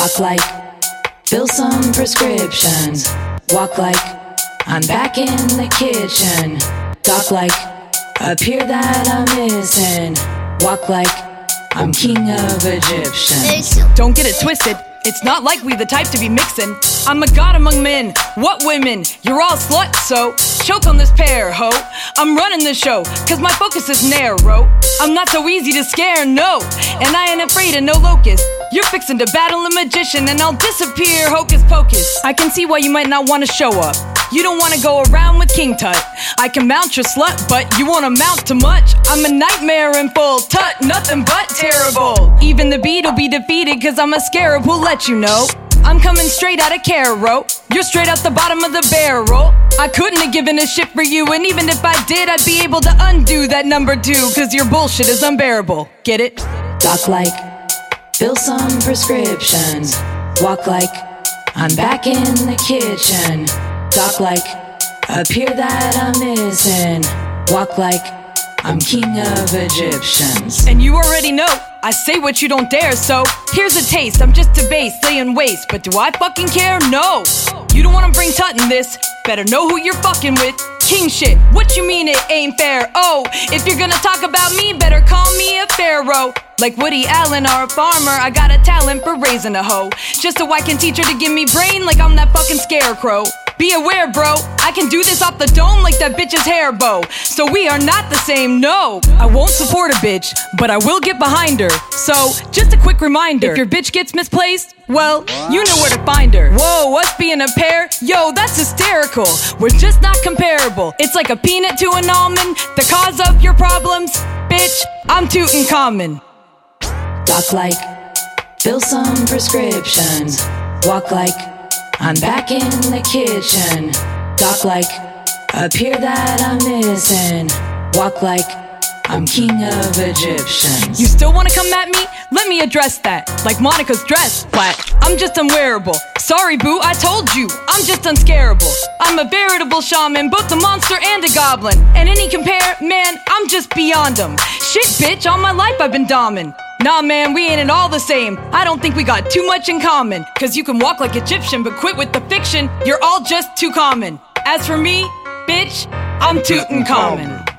Talk like, fill some prescriptions. Walk like, I'm back in the kitchen. Talk like, appear that I'm missing. Walk like, I'm king of Egyptians. Don't get it twisted. It's not like we the type to be mixing. I'm a god among men. What women? You're all sluts, so choke on this pair, ho. I'm running the show, cause my focus is narrow. I'm not so easy to scare, no. And I ain't afraid of no locust. You're fixing to battle a magician, and I'll disappear, hocus pocus. I can see why you might not wanna show up. You don't wanna go around with King Tut. I can mount your slut, but you won't amount to much. I'm a nightmare in full tut, nothing but terrible. Even the beat'll be defeated, cause I'm a scarab who'll let you know. I'm coming straight out of Cairo. You're straight out the bottom of the barrel. I couldn't have given a shit for you, and even if I did, I'd be able to undo that number two, cause your bullshit is unbearable. Get it? Talk like, fill some prescriptions. Walk like, I'm back in the kitchen. Talk like, appear that I'm missing. Walk like, I'm king of Egyptians. And you already know, I say what you don't dare, so here's a taste. I'm just a base, laying waste, but do I fucking care? No. You don't wanna bring Tut in this, better know who you're fucking with. King shit, what you mean it ain't fair? Oh, if you're gonna talk about me, better call me Like Woody Allen or a farmer, I got a talent for raising a hoe. Just so I can teach her to give me brain like I'm that fucking scarecrow. Be aware, bro, I can do this off the dome like that bitch's hair bow. So we are not the same, no. I won't support a bitch, but I will get behind her. So, just a quick reminder if your bitch gets misplaced, well, you know where to find her. Whoa, us being a pair? Yo, that's hysterical. We're just not comparable. It's like a peanut to an almond, the cause of your problems. Bitch, I'm Tutankhamun. Talk like, fill some prescriptions. Walk like, I'm back in the kitchen. Talk like, appear that I'm missing. Walk like, I'm king of Egyptians. You still wanna come at me? Let me address that. Like Monica's dress, flat. I'm just unwearable. Sorry, boo, I told you. I'm just unscarable. I'm a veritable shaman, both a monster and a goblin. And any compare, man, I'm just beyond them. Shit, bitch, all my life I've been doming. Nah, man, we ain't at all the same. I don't think we got too much in common. Cause you can walk like Egyptian, but quit with the fiction. You're all just too common. As for me, bitch, I'm Tutankhamun.